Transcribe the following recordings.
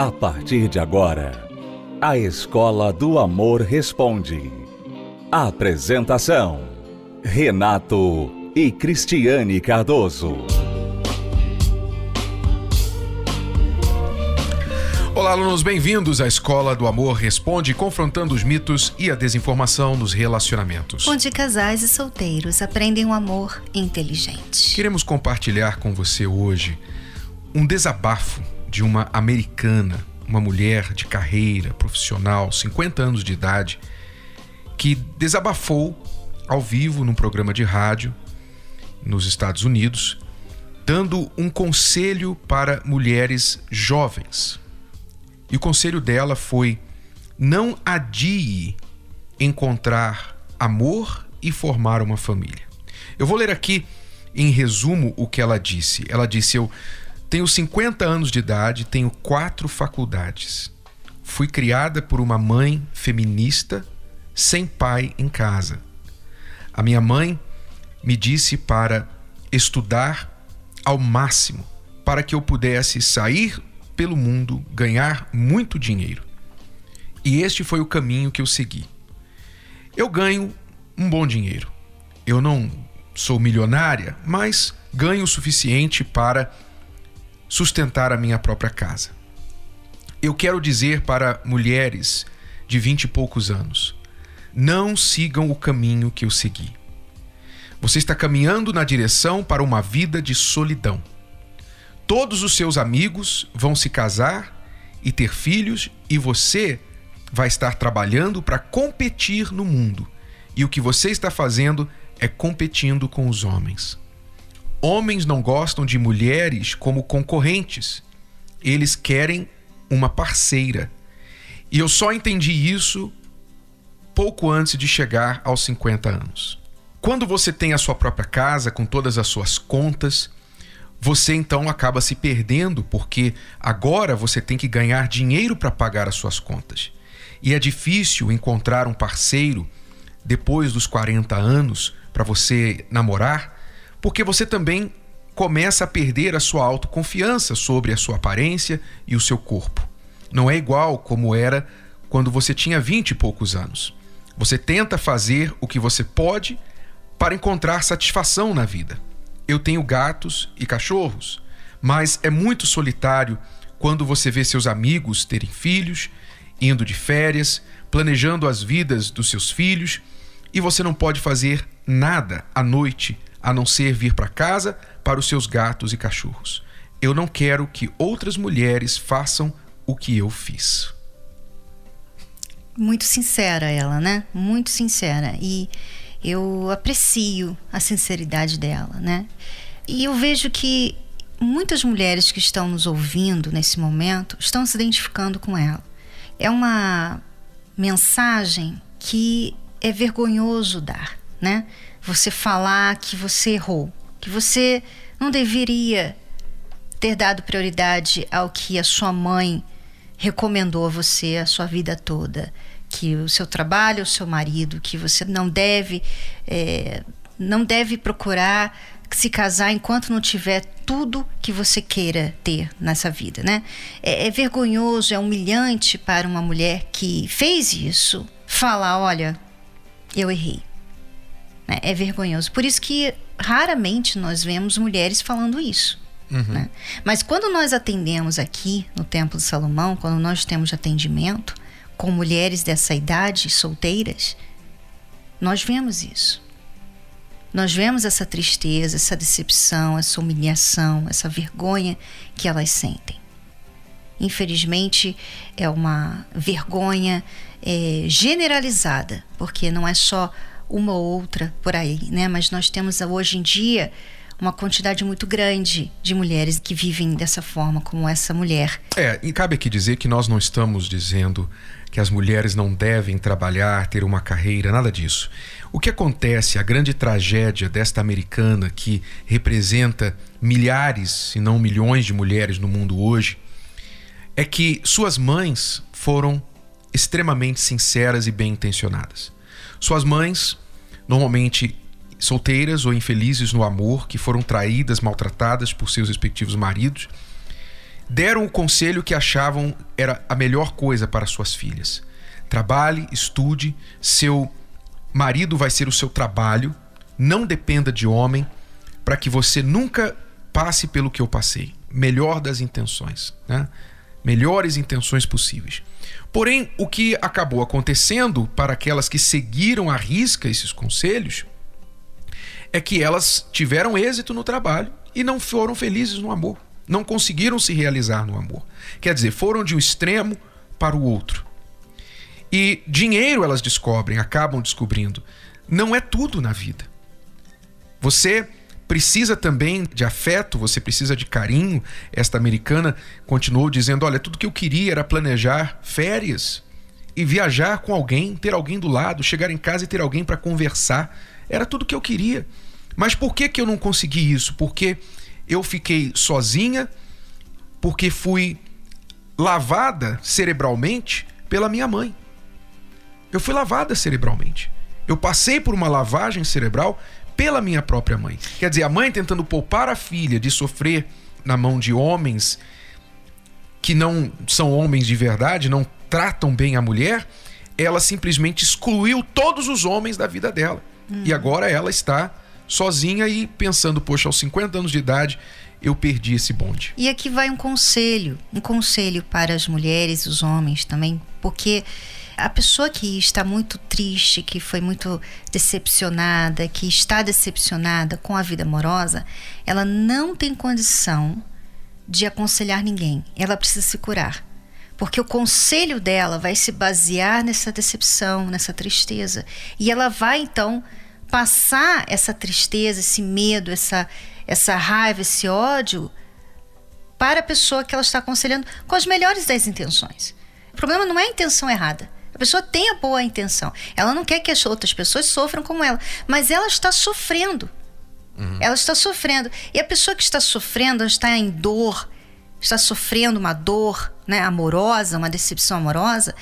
A partir de agora, a Escola do Amor Responde. Apresentação: Renato e Cristiane Cardoso. Olá, alunos, bem-vindos à Escola do Amor Responde, confrontando os mitos e a desinformação nos relacionamentos. Onde casais e solteiros aprendem um amor inteligente. Queremos compartilhar com você hoje um desabafo de uma americana, uma mulher de carreira profissional, 50 anos de idade, que desabafou ao vivo num programa de rádio nos Estados Unidos, dando um conselho para mulheres jovens. E o conselho dela foi: não adie encontrar amor e formar uma família. Eu vou ler aqui em resumo o que ela disse. Ela disse: Eu tenho 50 anos de idade, tenho quatro faculdades. Fui criada por uma mãe feminista sem pai em casa. A minha mãe me disse para estudar ao máximo para que eu pudesse sair pelo mundo, ganhar muito dinheiro. E este foi o caminho que eu segui. Eu ganho um bom dinheiro. Eu não sou milionária, mas ganho o suficiente para sustentar a minha própria casa. Eu quero dizer para mulheres de vinte e poucos anos: não sigam o caminho que eu segui. Você está caminhando na direção para uma vida de solidão. Todos os seus amigos vão se casar e ter filhos, e você vai estar trabalhando para competir no mundo. E o que você está fazendo é competindo com os homens. Homens não gostam de mulheres como concorrentes. Eles querem uma parceira. E eu só entendi isso pouco antes de chegar aos 50 anos. Quando você tem a sua própria casa com todas as suas contas, você então acaba se perdendo porque agora você tem que ganhar dinheiro para pagar as suas contas. E é difícil encontrar um parceiro depois dos 40 anos para você namorar, porque você também começa a perder a sua autoconfiança sobre a sua aparência e o seu corpo. Não é igual como era quando você tinha 20 e poucos anos. Você tenta fazer o que você pode para encontrar satisfação na vida eu tenho gatos e cachorros, mas é muito solitário quando você vê seus amigos terem filhos, indo de férias, planejando as vidas dos seus filhos, e você não pode fazer nada à noite a não ser vir para casa para os seus gatos e cachorros. Eu não quero que outras mulheres façam o que eu fiz. Muito sincera ela, né? Muito sincera. E eu aprecio a sinceridade dela, né? E eu vejo que muitas mulheres que estão nos ouvindo nesse momento estão se identificando com ela. É uma mensagem que é vergonhoso dar, né? Você falar que você errou, que você não deveria ter dado prioridade ao que a sua mãe recomendou a você a sua vida toda que o seu trabalho, o seu marido, que você não deve é, não deve procurar se casar enquanto não tiver tudo que você queira ter nessa vida, né? É, é vergonhoso, é humilhante para uma mulher que fez isso falar, olha, eu errei. Né? É vergonhoso. Por isso que raramente nós vemos mulheres falando isso. Uhum. Né? Mas quando nós atendemos aqui no Templo de Salomão, quando nós temos atendimento, com mulheres dessa idade, solteiras, nós vemos isso. Nós vemos essa tristeza, essa decepção, essa humilhação, essa vergonha que elas sentem. Infelizmente, é uma vergonha é, generalizada, porque não é só uma ou outra por aí, né? Mas nós temos hoje em dia uma quantidade muito grande de mulheres que vivem dessa forma, como essa mulher. É, e cabe aqui dizer que nós não estamos dizendo que as mulheres não devem trabalhar, ter uma carreira, nada disso. O que acontece, a grande tragédia desta americana que representa milhares, se não milhões de mulheres no mundo hoje, é que suas mães foram extremamente sinceras e bem intencionadas. Suas mães, normalmente solteiras ou infelizes no amor, que foram traídas, maltratadas por seus respectivos maridos, deram o conselho que achavam era a melhor coisa para suas filhas. Trabalhe, estude, seu marido vai ser o seu trabalho, não dependa de homem, para que você nunca passe pelo que eu passei. Melhor das intenções, né? Melhores intenções possíveis. Porém, o que acabou acontecendo para aquelas que seguiram à risca esses conselhos é que elas tiveram êxito no trabalho e não foram felizes no amor. Não conseguiram se realizar no amor. Quer dizer, foram de um extremo para o outro. E dinheiro elas descobrem, acabam descobrindo, não é tudo na vida. Você precisa também de afeto, você precisa de carinho. Esta americana continuou dizendo: Olha, tudo que eu queria era planejar férias e viajar com alguém, ter alguém do lado, chegar em casa e ter alguém para conversar. Era tudo que eu queria. Mas por que, que eu não consegui isso? Porque eu fiquei sozinha, porque fui lavada cerebralmente pela minha mãe. Eu fui lavada cerebralmente. Eu passei por uma lavagem cerebral pela minha própria mãe. Quer dizer, a mãe tentando poupar a filha de sofrer na mão de homens que não são homens de verdade, não tratam bem a mulher, ela simplesmente excluiu todos os homens da vida dela. Hum. E agora ela está sozinha e pensando, poxa, aos 50 anos de idade eu perdi esse bonde. E aqui vai um conselho, um conselho para as mulheres e os homens também, porque a pessoa que está muito triste, que foi muito decepcionada, que está decepcionada com a vida amorosa, ela não tem condição de aconselhar ninguém. Ela precisa se curar. Porque o conselho dela vai se basear nessa decepção, nessa tristeza. E ela vai então passar essa tristeza, esse medo, essa, essa raiva, esse ódio para a pessoa que ela está aconselhando com as melhores das intenções. O problema não é a intenção errada pessoa tem a boa intenção. Ela não quer que as outras pessoas sofram como ela, mas ela está sofrendo. Uhum. Ela está sofrendo. E a pessoa que está sofrendo, está em dor, está sofrendo uma dor né, amorosa, uma decepção amorosa,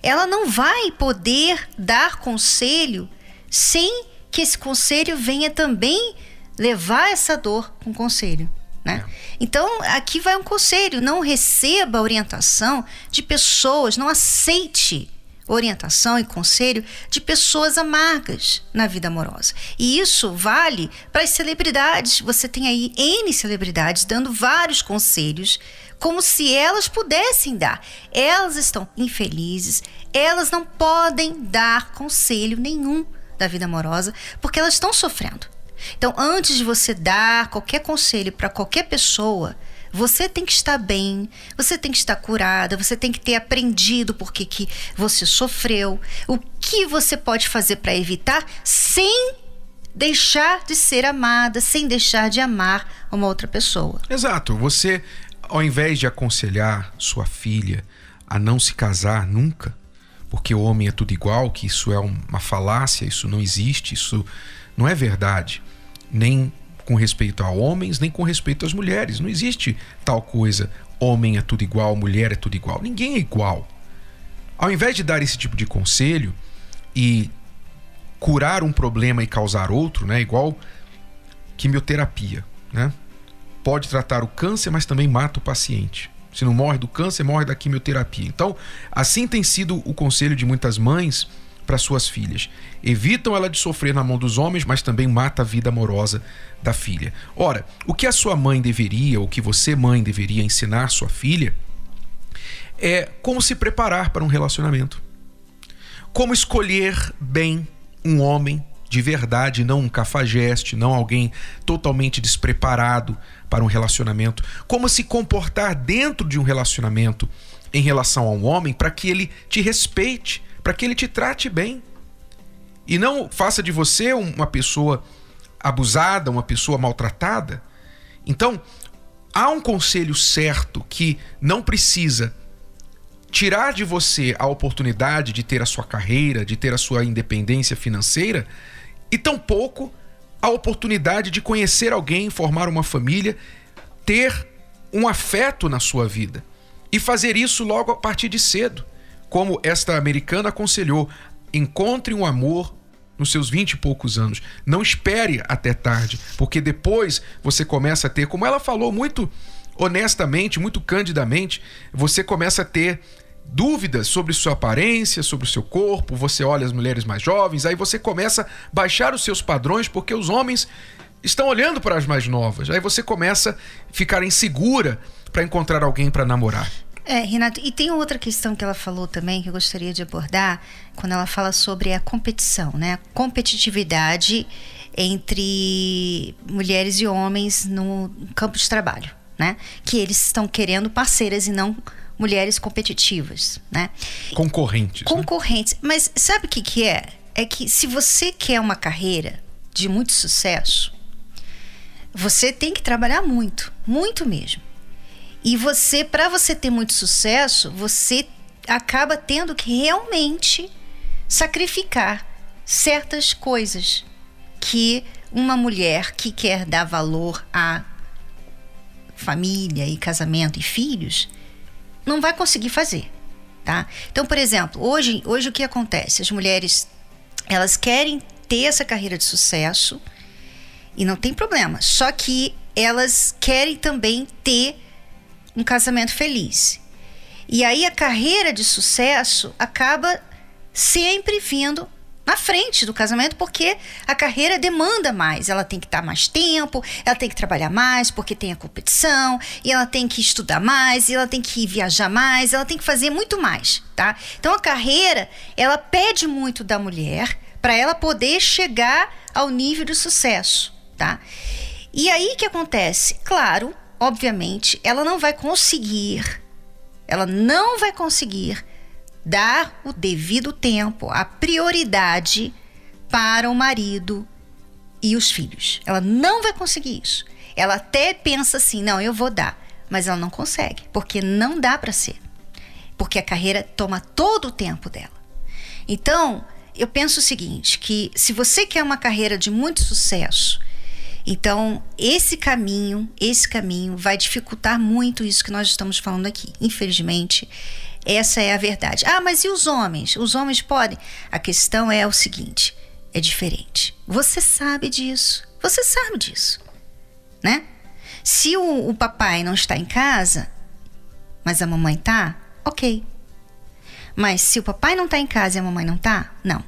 ela não vai poder dar conselho sem que esse conselho venha também levar essa dor com conselho. Né? É. Então, aqui vai um conselho: não receba orientação de pessoas, não aceite orientação e conselho de pessoas amargas na vida amorosa. E isso vale para as celebridades. Você tem aí N celebridades dando vários conselhos, como se elas pudessem dar. Elas estão infelizes, elas não podem dar conselho nenhum da vida amorosa porque elas estão sofrendo. Então, antes de você dar qualquer conselho para qualquer pessoa, você tem que estar bem, você tem que estar curada, você tem que ter aprendido porque que você sofreu, o que você pode fazer para evitar sem deixar de ser amada, sem deixar de amar uma outra pessoa. Exato. Você, ao invés de aconselhar sua filha a não se casar nunca, porque o homem é tudo igual, que isso é uma falácia, isso não existe, isso não é verdade. Nem com respeito a homens, nem com respeito às mulheres. Não existe tal coisa. Homem é tudo igual, mulher é tudo igual. Ninguém é igual. Ao invés de dar esse tipo de conselho e curar um problema e causar outro, né? Igual quimioterapia, né? Pode tratar o câncer, mas também mata o paciente. Se não morre do câncer, morre da quimioterapia. Então, assim tem sido o conselho de muitas mães para suas filhas. Evitam ela de sofrer na mão dos homens, mas também mata a vida amorosa da filha. Ora, o que a sua mãe deveria, ou que você, mãe, deveria ensinar sua filha é como se preparar para um relacionamento. Como escolher bem um homem de verdade, não um cafajeste, não alguém totalmente despreparado para um relacionamento. Como se comportar dentro de um relacionamento em relação a um homem para que ele te respeite, para que ele te trate bem. E não faça de você uma pessoa abusada, uma pessoa maltratada. Então, há um conselho certo que não precisa tirar de você a oportunidade de ter a sua carreira, de ter a sua independência financeira, e tampouco a oportunidade de conhecer alguém, formar uma família, ter um afeto na sua vida e fazer isso logo a partir de cedo como esta americana aconselhou, encontre um amor nos seus vinte e poucos anos. Não espere até tarde, porque depois você começa a ter, como ela falou muito honestamente, muito candidamente, você começa a ter dúvidas sobre sua aparência, sobre o seu corpo, você olha as mulheres mais jovens, aí você começa a baixar os seus padrões porque os homens estão olhando para as mais novas. Aí você começa a ficar insegura para encontrar alguém para namorar. É, Renato, e tem outra questão que ela falou também que eu gostaria de abordar, quando ela fala sobre a competição, né? A competitividade entre mulheres e homens no campo de trabalho, né? Que eles estão querendo parceiras e não mulheres competitivas, né? Concorrentes. Né? Concorrentes. Né? Mas sabe o que, que é? É que se você quer uma carreira de muito sucesso, você tem que trabalhar muito, muito mesmo. E você, para você ter muito sucesso, você acaba tendo que realmente sacrificar certas coisas que uma mulher que quer dar valor à família e casamento e filhos não vai conseguir fazer, tá? Então, por exemplo, hoje, hoje o que acontece? As mulheres elas querem ter essa carreira de sucesso e não tem problema. Só que elas querem também ter um casamento feliz. E aí a carreira de sucesso acaba sempre vindo na frente do casamento, porque a carreira demanda mais. Ela tem que estar mais tempo, ela tem que trabalhar mais, porque tem a competição, e ela tem que estudar mais, e ela tem que viajar mais, ela tem que fazer muito mais, tá? Então a carreira, ela pede muito da mulher para ela poder chegar ao nível de sucesso, tá? E aí que acontece? Claro, obviamente, ela não vai conseguir, ela não vai conseguir dar o devido tempo, a prioridade para o marido e os filhos. Ela não vai conseguir isso. Ela até pensa assim: não, eu vou dar, mas ela não consegue, porque não dá para ser. Porque a carreira toma todo o tempo dela. Então, eu penso o seguinte: que se você quer uma carreira de muito sucesso, então, esse caminho, esse caminho vai dificultar muito isso que nós estamos falando aqui. Infelizmente, essa é a verdade. Ah, mas e os homens? Os homens podem? A questão é o seguinte: é diferente. Você sabe disso. Você sabe disso, né? Se o, o papai não está em casa, mas a mamãe tá, ok. Mas se o papai não está em casa e a mamãe não tá, não.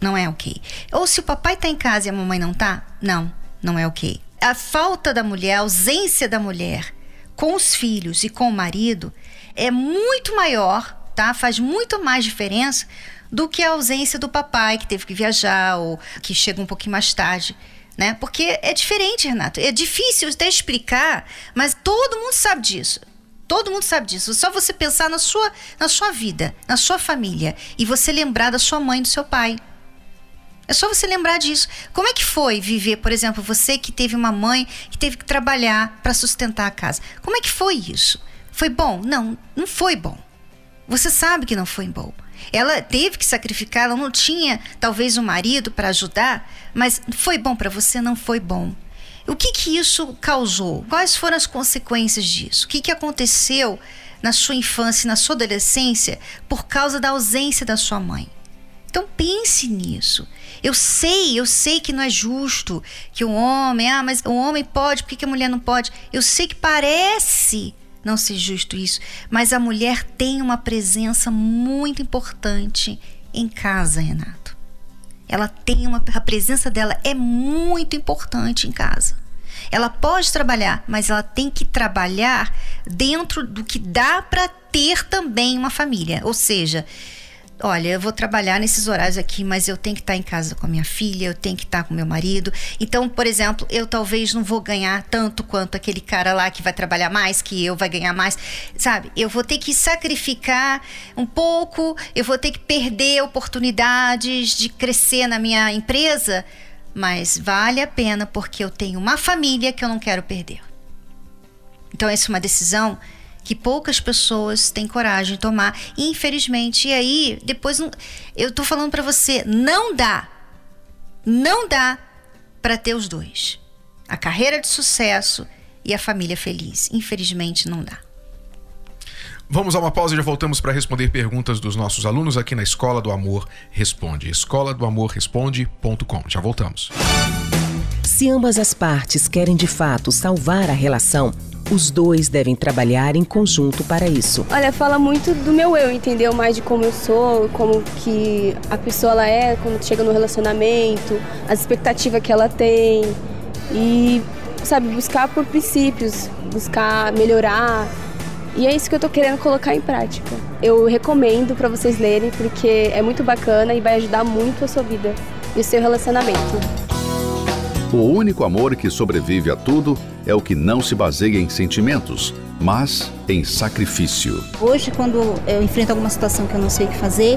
Não é ok. Ou se o papai está em casa e a mamãe não tá, não não é ok. A falta da mulher, a ausência da mulher com os filhos e com o marido é muito maior, tá? Faz muito mais diferença do que a ausência do papai que teve que viajar ou que chega um pouquinho mais tarde. Né? Porque é diferente, Renato. É difícil até explicar, mas todo mundo sabe disso. Todo mundo sabe disso. Só você pensar na sua, na sua vida, na sua família e você lembrar da sua mãe e do seu pai. É só você lembrar disso. Como é que foi viver, por exemplo, você que teve uma mãe que teve que trabalhar para sustentar a casa? Como é que foi isso? Foi bom? Não, não foi bom. Você sabe que não foi bom. Ela teve que sacrificar, ela não tinha talvez um marido para ajudar, mas foi bom para você? Não foi bom. O que que isso causou? Quais foram as consequências disso? O que que aconteceu na sua infância, na sua adolescência, por causa da ausência da sua mãe? Então pense nisso. Eu sei, eu sei que não é justo que o homem, ah, mas o homem pode, por que a mulher não pode? Eu sei que parece não ser justo isso, mas a mulher tem uma presença muito importante em casa, Renato. Ela tem uma a presença dela é muito importante em casa. Ela pode trabalhar, mas ela tem que trabalhar dentro do que dá para ter também uma família. Ou seja, olha, eu vou trabalhar nesses horários aqui, mas eu tenho que estar em casa com a minha filha, eu tenho que estar com meu marido. Então, por exemplo, eu talvez não vou ganhar tanto quanto aquele cara lá que vai trabalhar mais que eu, vai ganhar mais, sabe? Eu vou ter que sacrificar um pouco, eu vou ter que perder oportunidades de crescer na minha empresa, mas vale a pena porque eu tenho uma família que eu não quero perder. Então, essa é uma decisão que poucas pessoas têm coragem de tomar. infelizmente, e aí, depois eu tô falando para você, não dá. Não dá para ter os dois. A carreira de sucesso e a família feliz. Infelizmente, não dá. Vamos a uma pausa e já voltamos para responder perguntas dos nossos alunos aqui na Escola do Amor Responde. Escola do Amor Responde.com. Já voltamos. Se ambas as partes querem de fato salvar a relação, Os dois devem trabalhar em conjunto para isso. Olha, fala muito do meu eu, entendeu? Mais de como eu sou, como que a pessoa ela é quando chega no relacionamento, as expectativas que ela tem e sabe buscar por princípios, buscar melhorar. E é isso que eu tô querendo colocar em prática. Eu recomendo para vocês lerem porque é muito bacana e vai ajudar muito a sua vida e o seu relacionamento. O único amor que sobrevive a tudo é o que não se baseia em sentimentos, mas em sacrifício. Hoje, quando eu enfrento alguma situação que eu não sei o que fazer,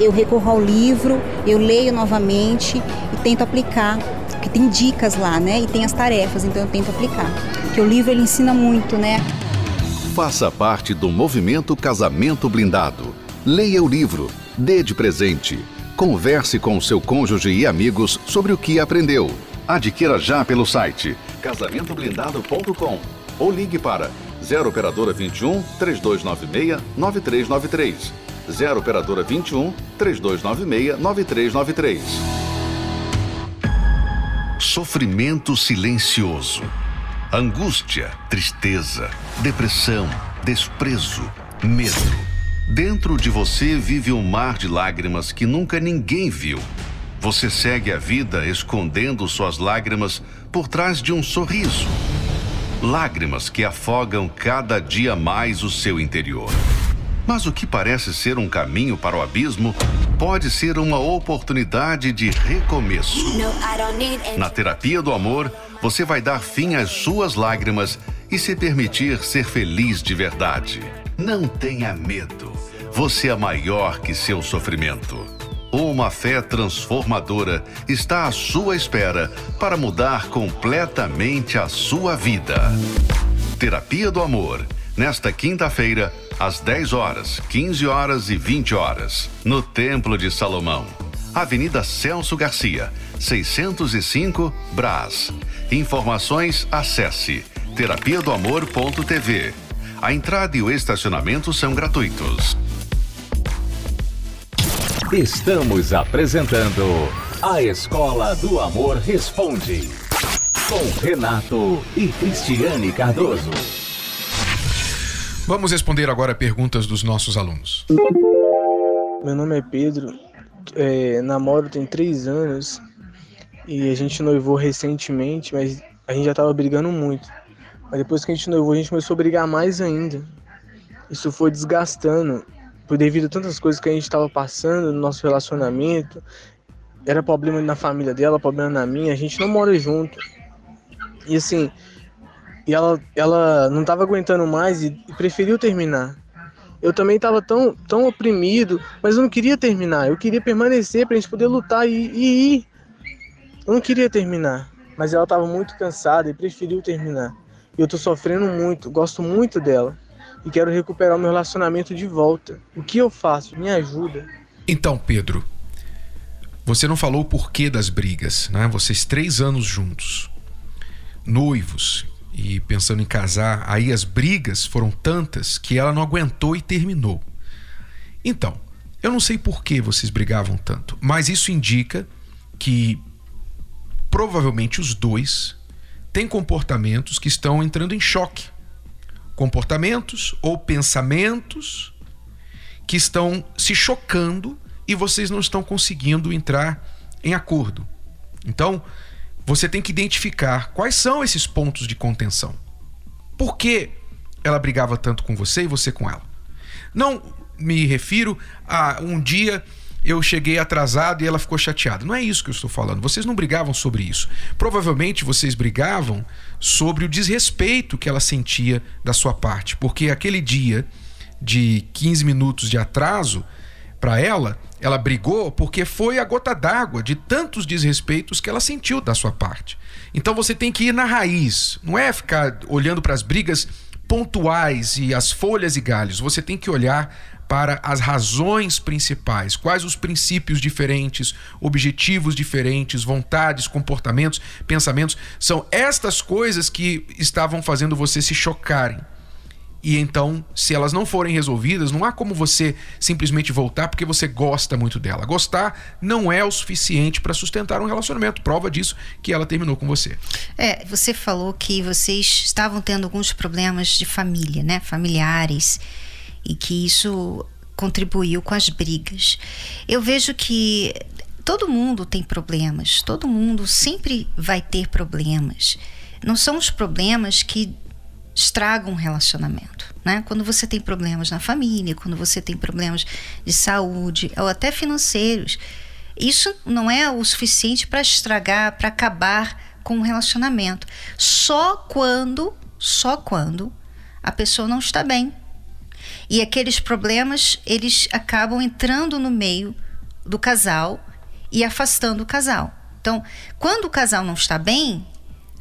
eu recorro ao livro, eu leio novamente e tento aplicar, porque tem dicas lá, né? E tem as tarefas, então eu tento aplicar. Porque o livro ele ensina muito, né? Faça parte do movimento Casamento Blindado. Leia o livro, dê de presente. Converse com seu cônjuge e amigos sobre o que aprendeu. Adquira já pelo site casamentoblindado.com ou ligue para 0 operadora 21 3296 9393. 0 operadora 21 3296 9393. Sofrimento silencioso. Angústia, tristeza, depressão, desprezo, medo. Dentro de você vive um mar de lágrimas que nunca ninguém viu. Você segue a vida escondendo suas lágrimas por trás de um sorriso. Lágrimas que afogam cada dia mais o seu interior. Mas o que parece ser um caminho para o abismo pode ser uma oportunidade de recomeço. Na terapia do amor, você vai dar fim às suas lágrimas e se permitir ser feliz de verdade. Não tenha medo. Você é maior que seu sofrimento. Uma fé transformadora está à sua espera para mudar completamente a sua vida. Terapia do Amor, nesta quinta-feira, às 10 horas, 15 horas e 20 horas, no Templo de Salomão. Avenida Celso Garcia, 605, Brás. Informações acesse terapia do amor.tv. A entrada e o estacionamento são gratuitos. Estamos apresentando A Escola do Amor Responde. Com Renato e Cristiane Cardoso. Vamos responder agora perguntas dos nossos alunos. Meu nome é Pedro, é, namoro tem três anos e a gente noivou recentemente, mas a gente já tava brigando muito. Mas depois que a gente noivou, a gente começou a brigar mais ainda. Isso foi desgastando por devido a tantas coisas que a gente estava passando no nosso relacionamento. Era problema na família dela, problema na minha, a gente não mora junto. E assim, e ela, ela não estava aguentando mais e, e, preferiu terminar. Eu também estava tão, tão oprimido, mas eu não queria terminar. Eu queria permanecer para a gente poder lutar e, e ir. Eu não queria terminar, mas ela estava muito cansada e preferiu terminar. E eu estou sofrendo muito, gosto muito dela e quero recuperar o meu relacionamento de volta. O que eu faço? Me ajuda. Então, Pedro, você não falou o porquê das brigas, né? Vocês três anos juntos, noivos e pensando em casar, aí as brigas foram tantas que ela não aguentou e terminou. Então, eu não sei por que vocês brigavam tanto, mas isso indica que provavelmente os dois têm comportamentos que estão entrando em choque comportamentos ou pensamentos que estão se chocando e vocês não estão conseguindo entrar em acordo. Então, você tem que identificar quais são esses pontos de contenção. Por que ela brigava tanto com você e você com ela? Não me refiro a um dia eu cheguei atrasado e ela ficou chateada. Não é isso que eu estou falando. Vocês não brigavam sobre isso. Provavelmente vocês brigavam sobre o desrespeito que ela sentia da sua parte, porque aquele dia de 15 minutos de atraso para ela, ela brigou porque foi a gota d'água de tantos desrespeitos que ela sentiu da sua parte. Então você tem que ir na raiz, não é ficar olhando para as brigas pontuais e as folhas e galhos. Você tem que olhar para as razões principais, quais os princípios diferentes, objetivos diferentes, vontades, comportamentos, pensamentos. São estas coisas que estavam fazendo você se chocarem. E então, se elas não forem resolvidas, não há como você simplesmente voltar porque você gosta muito dela. Gostar não é o suficiente para sustentar um relacionamento. Prova disso que ela terminou com você. É, você falou que vocês estavam tendo alguns problemas de família, né? Familiares, e que isso contribuiu com as brigas. Eu vejo que todo mundo tem problemas, todo mundo sempre vai ter problemas. Não são os problemas que estragam um relacionamento, né? Quando você tem problemas na família, quando você tem problemas de saúde ou até financeiros, isso não é o suficiente para estragar, para acabar com um relacionamento. Só quando, só quando a pessoa não está bem. E aqueles problemas, eles acabam entrando no meio do casal e afastando o casal. Então, quando o casal não está bem,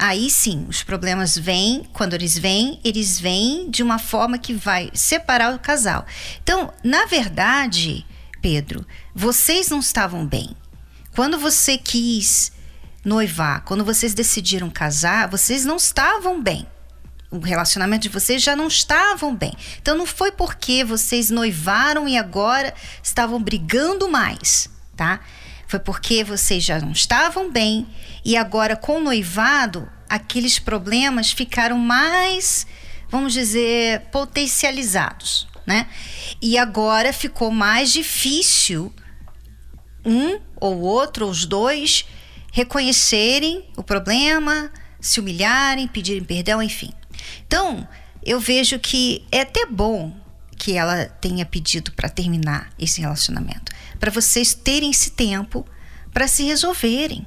aí sim, os problemas vêm, quando eles vêm, eles vêm de uma forma que vai separar o casal. Então, na verdade, Pedro, vocês não estavam bem. Quando você quis noivar, quando vocês decidiram casar, vocês não estavam bem. O relacionamento de vocês já não estavam bem. Então não foi porque vocês noivaram e agora estavam brigando mais, tá? Foi porque vocês já não estavam bem e agora com o noivado, aqueles problemas ficaram mais, vamos dizer, potencializados, né? E agora ficou mais difícil um ou outro, ou os dois, reconhecerem o problema, se humilharem, pedirem perdão, enfim. Então, eu vejo que é até bom que ela tenha pedido para terminar esse relacionamento, para vocês terem esse tempo para se resolverem,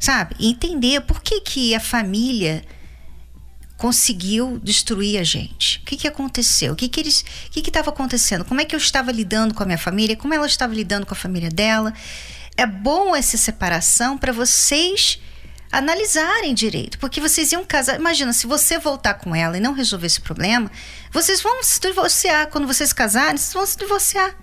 sabe? Entender por que que a família conseguiu destruir a gente. O que, que aconteceu? O que que eles, o que estava acontecendo? Como é que eu estava lidando com a minha família? Como ela estava lidando com a família dela? é bom essa separação para vocês analisarem direito, porque vocês iam casar. Imagina, se você voltar com ela e não resolver esse problema, vocês vão se divorciar. Quando vocês casarem, vocês vão se divorciar.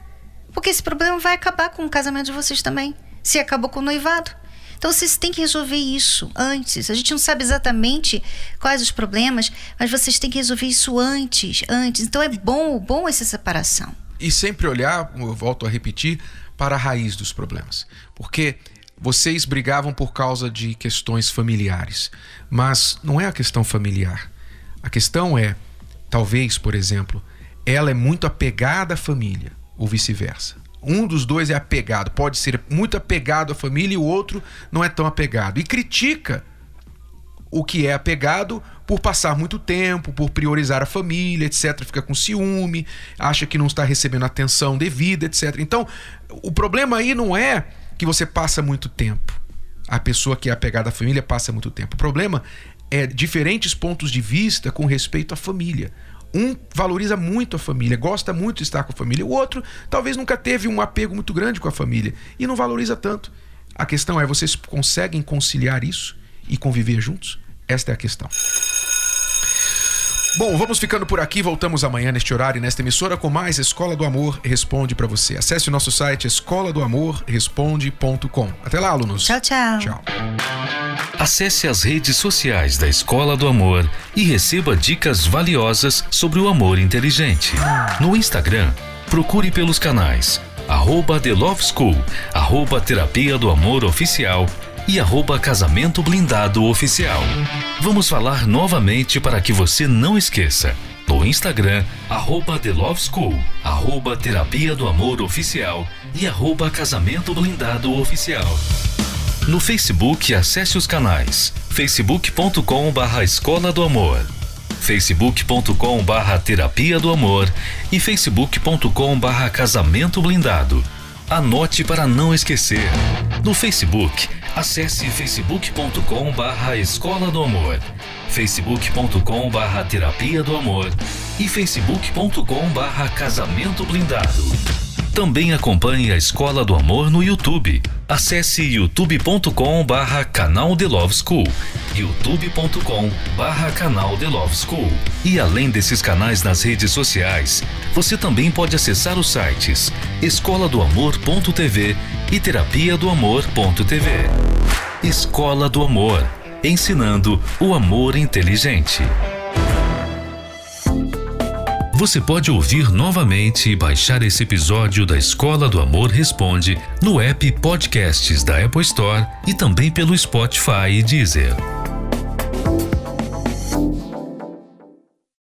Porque esse problema vai acabar com o casamento de vocês também. Se acabou com o noivado. Então vocês têm que resolver isso antes. A gente não sabe exatamente quais os problemas, mas vocês têm que resolver isso antes, antes. Então é bom, bom essa separação. E sempre olhar, eu volto a repetir, para a raiz dos problemas. Porque vocês brigavam por causa de questões familiares, mas não é a questão familiar. A questão é, talvez, por exemplo, ela é muito apegada à família, ou vice-versa. Um dos dois é apegado, pode ser muito apegado à família e o outro não é tão apegado. E critica o que é apegado por passar muito tempo, por priorizar a família, etc. Fica com ciúme, acha que não está recebendo atenção devida, etc. Então, o problema aí não é que você passa muito tempo. A pessoa que é apegada à família passa muito tempo. O problema é diferentes pontos de vista com respeito à família. Um valoriza muito a família, gosta muito de estar com a família. O outro talvez nunca teve um apego muito grande com a família e não valoriza tanto. A questão é: vocês conseguem conciliar isso e conviver juntos? Esta é a questão. Bom, vamos ficando por aqui. Voltamos amanhã neste horário e nesta emissora com mais Escola do Amor Responde para você. Acesse o nosso site escola do amor responde.com. Até lá, alunos. Tchau, tchau. Tchau. Acesse as redes sociais da Escola do Amor e receba dicas valiosas sobre o amor inteligente. No Instagram, procure pelos canais arroba The Love School, arroba Terapia do Amor Oficial e arroba Casamento Blindado Oficial. Vamos falar novamente para que você não esqueça. No Instagram, arroba The Love School, arroba Terapia do Amor Oficial e arroba Casamento Blindado Oficial. No Facebook, acesse os canais facebook.com barra Escola do Amor, facebook.com barra Terapia do Amor e facebook.com barra Casamento Blindado. Anote para não esquecer. No Facebook, Acesse facebook.com barra Escola do Amor, facebook.com barra Terapia do Amor e facebook.com barra Casamento Blindado. Também acompanhe a Escola do Amor no YouTube. Acesse youtube.com barra canal The Love School, youtube.com barra canal The Love School. E além desses canais nas redes sociais, você também pode acessar os sites escola do amor.tv e terapia do amor.tv. Escola do Amor, ensinando o amor inteligente. Você pode ouvir novamente e baixar esse episódio da Escola do Amor Responde no app Podcasts da Apple Store e também pelo Spotify e Deezer.